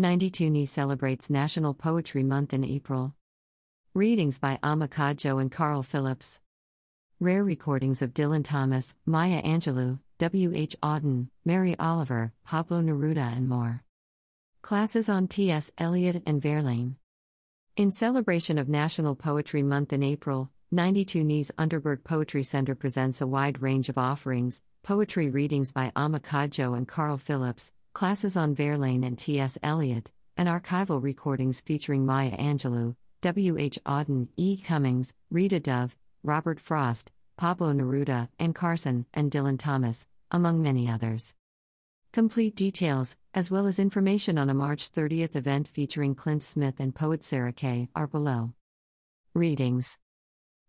92NY celebrates National Poetry Month in April. Readings by Amma and Carl Phillips. Rare recordings of Dylan Thomas, Maya Angelou, W. H. Auden, Mary Oliver, Pablo Neruda, and more. Classes on T.S. Eliot and Verlaine. In celebration of National Poetry Month in April, 92NY's Unterberg Poetry Center presents a wide range of offerings poetry readings by Amma and Carl Phillips, classes on Verlaine and T.S. Eliot, and archival recordings featuring Maya Angelou, W. H. Auden, E. Cummings, Rita Dove, Robert Frost, Pablo Neruda, and Carson and Dylan Thomas, among many others. Complete details, as well as information on a March 30th event featuring Clint Smith and poet Sarah Kay, are below. Readings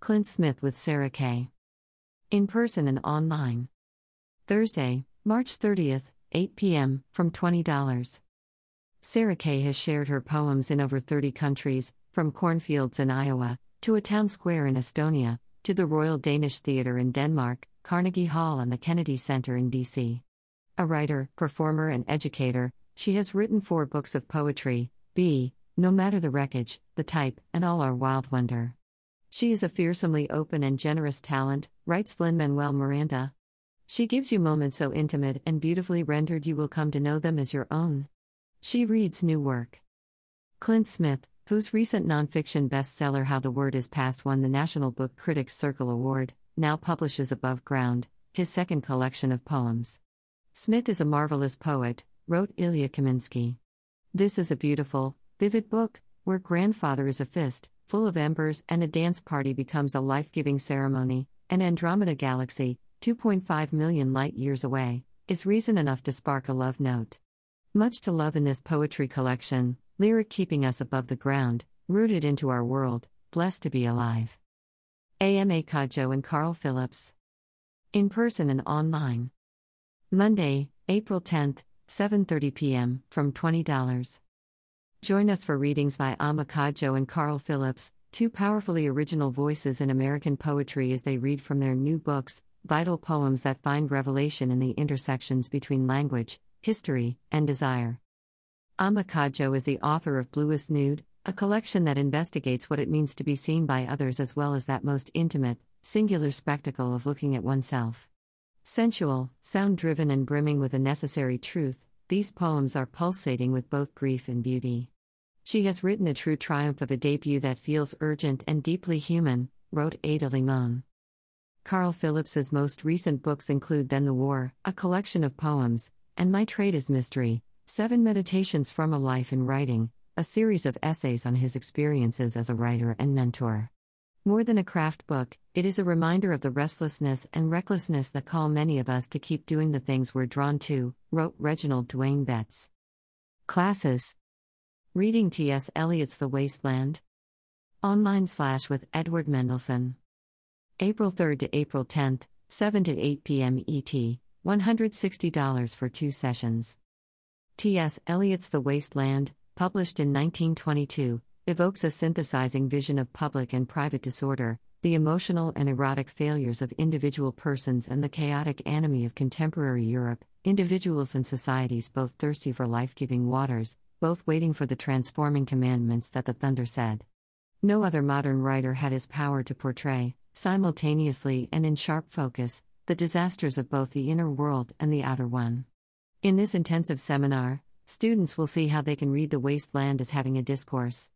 Clint Smith with Sarah Kay. In person and online. Thursday, March 30th, 8 p.m., from $20. Sarah Kay has shared her poems in over 30 countries, from cornfields in Iowa, to a town square in Estonia, to the Royal Danish Theatre in Denmark, Carnegie Hall, and the Kennedy Center in D.C. A writer, performer, and educator, she has written four books of poetry B. No Matter the Wreckage, The Type, and All Our Wild Wonder. She is a fearsomely open and generous talent, writes Lin Manuel Miranda. She gives you moments so intimate and beautifully rendered you will come to know them as your own. She reads new work. Clint Smith, whose recent nonfiction bestseller How the Word is Passed won the National Book Critics Circle Award, now publishes Above Ground, his second collection of poems. Smith is a marvelous poet, wrote Ilya Kaminsky. This is a beautiful, vivid book, where grandfather is a fist, full of embers, and a dance party becomes a life giving ceremony. An Andromeda galaxy, 2.5 million light years away, is reason enough to spark a love note. Much to love in this poetry collection, lyric keeping us above the ground, rooted into our world, blessed to be alive. Amma Codjoe and Carl Phillips. In person and online. Monday, April 10th, 7:30 p.m. from $20. Join us for readings by Amma Codjoe and Carl Phillips, two powerfully original voices in American poetry as they read from their new books, vital poems that find revelation in the intersections between language, history, and desire. Amma Codjoe is the author of Bluest Nude, a collection that investigates what it means to be seen by others as well as that most intimate, singular spectacle of looking at oneself. Sensual, sound driven, and brimming with a necessary truth, these poems are pulsating with both grief and beauty. She has written a true triumph of a debut that feels urgent and deeply human, wrote Ada Limon. Carl Phillips's most recent books include Then the War, a collection of poems, and My Trade is Mystery, Seven Meditations from a Life in Writing, a series of essays on his experiences as a writer and mentor. More than a craft book, it is a reminder of the restlessness and recklessness that call many of us to keep doing the things we're drawn to, wrote Reginald Dwayne Betts. Classes Reading T.S. Eliot's The Wasteland. Online slash with Edward Mendelson. April 3rd to April 10th, 7 to 8 p.m. ET, $160 for two sessions. T.S. Eliot's The Wasteland, published in 1922, evokes a synthesizing vision of public and private disorder, the emotional and erotic failures of individual persons, and the chaotic anomie of contemporary Europe, individuals and societies both thirsty for life giving waters, both waiting for the transforming commandments that the thunder said. No other modern writer had his power to portray, simultaneously and in sharp focus, the disasters of both the inner world and the outer one. In this intensive seminar, students will see how they can read the wasteland as having a discourse.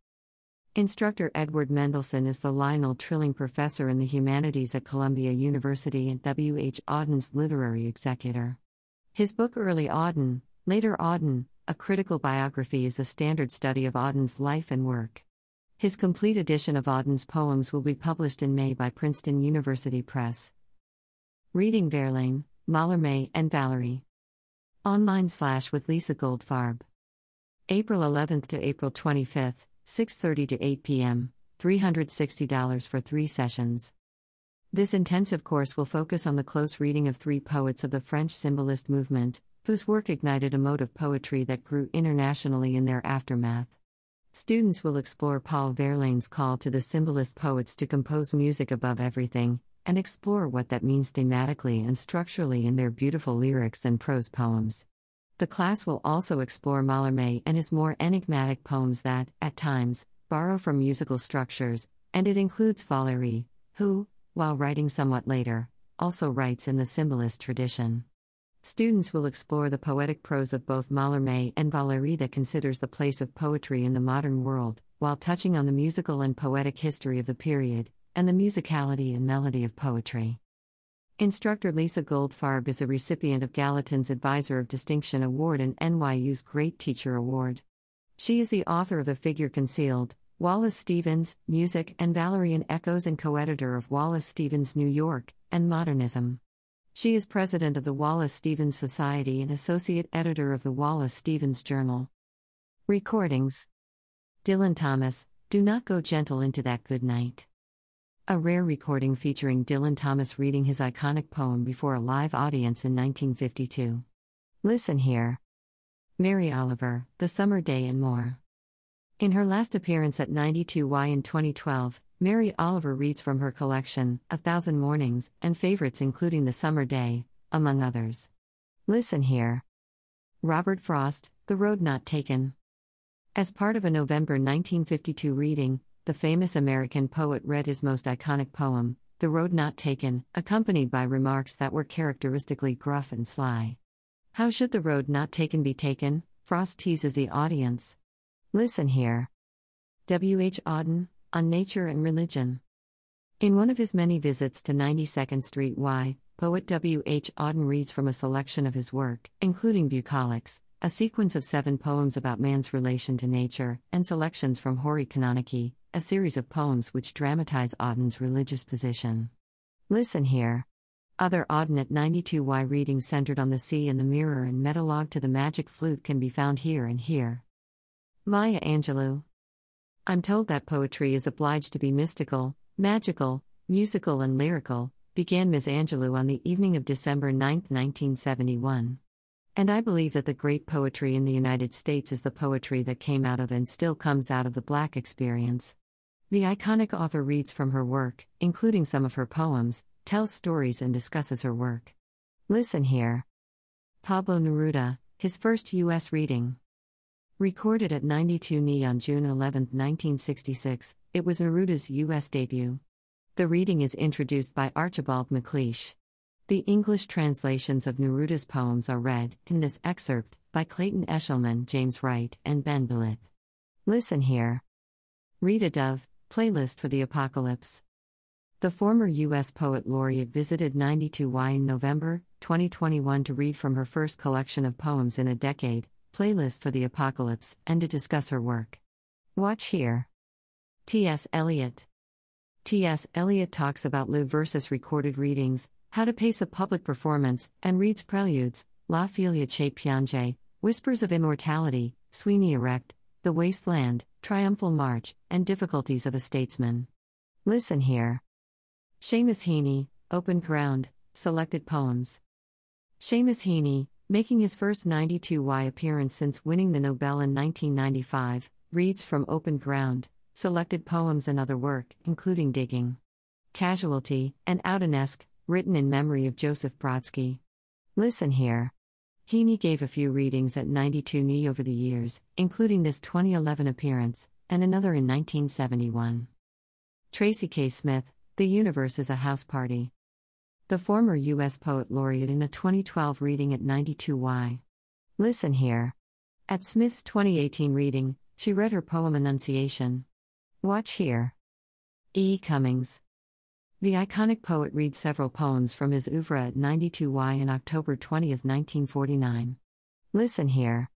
Instructor Edward Mendelson is the Lionel Trilling Professor in the Humanities at Columbia University and W. H. Auden's literary executor. His book Early Auden, Later Auden, a critical biography is a standard study of Auden's life and work. His complete edition of Auden's poems will be published in May by Princeton University Press. Reading Verlaine, Mallarmé, and Valéry. Online slash with Lisa Goldfarb. April 11th to April 25th, 6:30 to 8 p.m. $360 for 3 sessions. This intensive course will focus on the close reading of three poets of the French symbolist movement, whose work ignited a mode of poetry that grew internationally in their aftermath. Students will explore Paul Verlaine's call to the symbolist poets to compose music above everything, and explore what that means thematically and structurally in their beautiful lyrics and prose poems. The class will also explore Mallarmé and his more enigmatic poems that, at times, borrow from musical structures, and it includes Valéry, who, while writing somewhat later, also writes in the symbolist tradition. Students will explore the poetic prose of both Mallarmé and Valéry that considers the place of poetry in the modern world, while touching on the musical and poetic history of the period, and the musicality and melody of poetry. Instructor Lisa Goldfarb is a recipient of Gallatin's Advisor of Distinction Award and NYU's Great Teacher Award. She is the author of The Figure Concealed, Wallace Stevens, Music and Valéryan Echoes and co editor of Wallace Stevens New York, and Modernism. She is president of the Wallace Stevens Society and associate editor of the Wallace Stevens Journal. Recordings Dylan Thomas, Do Not Go Gentle into That Good Night. A rare recording featuring Dylan Thomas reading his iconic poem before a live audience in 1952. Listen here. Mary Oliver, The Summer Day and More. In her last appearance at 92Y in 2012, Mary Oliver reads from her collection, A Thousand Mornings, and favorites including The Summer Day, among others. Listen here. Robert Frost, The Road Not Taken. As part of a November 1952 reading, the famous American poet read his most iconic poem, The Road Not Taken, accompanied by remarks that were characteristically gruff and sly. How should the road not taken be taken? Frost teases the audience. Listen here. W. H. Auden, On Nature and Religion. In one of his many visits to 92nd Street Y, poet W. H. Auden reads from a selection of his work, including Bucolics, a sequence of seven poems about man's relation to nature, and selections from Horae Canonicae, a series of poems which dramatize Auden's religious position. Listen here. Other Auden at 92Y readings centered on the sea and the mirror and metalogue to the magic flute can be found here and here. Maya Angelou. I'm told that poetry is obliged to be mystical, magical, musical, and lyrical, began Ms. Angelou on the evening of December 9, 1971. And I believe that the great poetry in the United States is the poetry that came out of and still comes out of the Black experience. The iconic author reads from her work, including some of her poems, tells stories, and discusses her work. Listen here. Pablo Neruda, his first U.S. reading. Recorded at 92 NY on June 11, 1966, it was Neruda's U.S. debut. The reading is introduced by Archibald MacLeish. The English translations of Neruda's poems are read, in this excerpt, by Clayton Eshleman, James Wright, and Ben Belitt. Listen here. Rita Dove, Playlist for the Apocalypse. The former U.S. Poet Laureate visited 92Y in November 2021 to read from her first collection of poems in a decade, Playlist for the Apocalypse, and to discuss her work. Watch here. T.S. Eliot. T.S. Eliot talks about live versus recorded readings, how to pace a public performance, and reads preludes, La Figlia Che Piange, Whispers of Immortality, Sweeney Erect, The Wasteland, Triumphal March, and Difficulties of a Statesman. Listen here. Seamus Heaney, Open Ground, Selected Poems. Seamus Heaney, making his first 92Y appearance since winning the Nobel in 1995, reads from Open Ground, selected poems and other work, including Digging, Casualty, and Audenesque, written in memory of Joseph Brodsky. Listen here. Heaney gave a few readings at 92 NY over the years, including this 2011 appearance, and another in 1971. Tracy K. Smith, The Universe is a House Party the former U.S. Poet Laureate in a 2012 reading at 92Y. Listen here. At Smith's 2018 reading, she read her poem Annunciation. Watch here. E. Cummings. The iconic poet reads several poems from his oeuvre at 92Y in October 20, 1949. Listen here.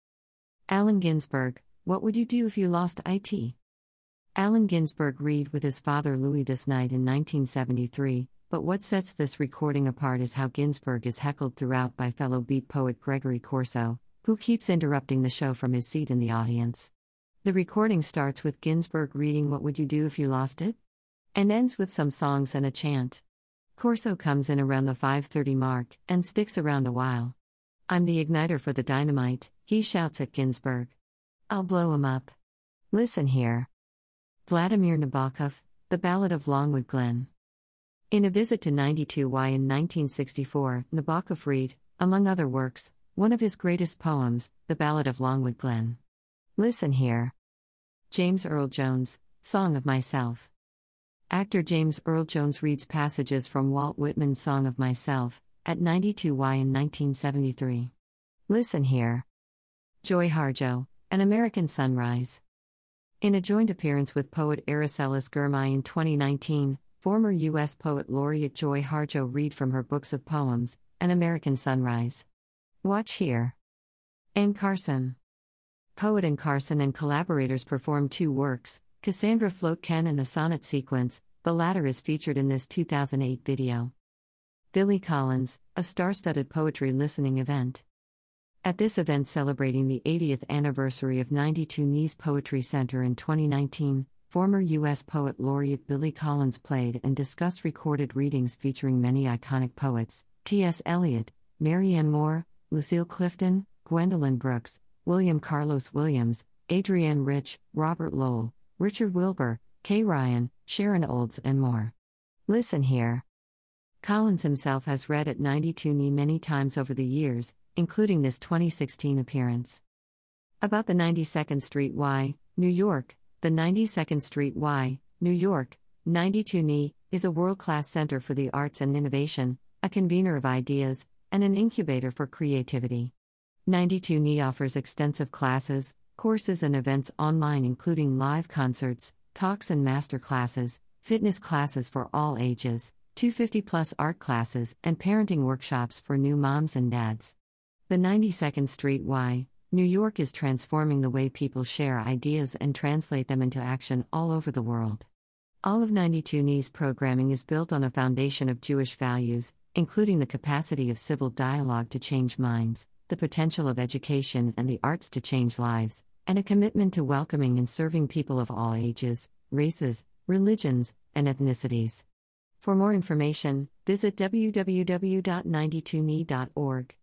Allen Ginsberg, What Would You Do If You Lost IT? Allen Ginsberg read with his father Louis this night in 1973, but what sets this recording apart is how Ginsberg is heckled throughout by fellow beat poet Gregory Corso, who keeps interrupting the show from his seat in the audience. The recording starts with Ginsberg reading What Would You Do If You Lost It? and ends with some songs and a chant. Corso comes in around the 5:30 mark and sticks around a while. I'm the igniter for the dynamite, he shouts at Ginsberg. I'll blow him up. Listen here. Vladimir Nabokov, The Ballad of Longwood Glen. In a visit to 92Y in 1964, Nabokov read, among other works, one of his greatest poems, The Ballad of Longwood Glen. Listen here. James Earl Jones, Song of Myself. Actor James Earl Jones reads passages from Walt Whitman's Song of Myself at 92Y in 1973. Listen here. Joy Harjo, An American Sunrise. In a joint appearance with poet Aracelis Girmay in 2019, former U.S. Poet Laureate Joy Harjo read from her books of poems, An American Sunrise. Watch here. Anne Carson. Poet Anne Carson and collaborators performed two works, Cassandra Float Can and a sonnet sequence, the latter is featured in this 2008 video. Billy Collins, a star studded poetry listening event. At this event celebrating the 80th anniversary of 92NY's Poetry Center in 2019, former U.S. Poet Laureate Billy Collins played and discussed recorded readings featuring many iconic poets T.S. Eliot, Marianne Moore, Lucille Clifton, Gwendolyn Brooks, William Carlos Williams, Adrienne Rich, Robert Lowell, Richard Wilbur, Kay Ryan, Sharon Olds, and more. Listen here. Collins himself has read at 92NY many times over the years, including this 2016 appearance. About the 92nd Street Y, New York, the 92nd Street Y, New York, 92NY, is a world class center for the arts and innovation, a convener of ideas, and an incubator for creativity. 92NY offers extensive classes, courses, and events online, including live concerts, talks, and master classes, fitness classes for all ages, 250 plus art classes, and parenting workshops for new moms and dads. The 92nd Street Y, New York is transforming the way people share ideas and translate them into action all over the world. All of 92NY's programming is built on a foundation of Jewish values, including the capacity of civil dialogue to change minds, the potential of education and the arts to change lives, and a commitment to welcoming and serving people of all ages, races, religions, and ethnicities. For more information, visit www.92ny.org.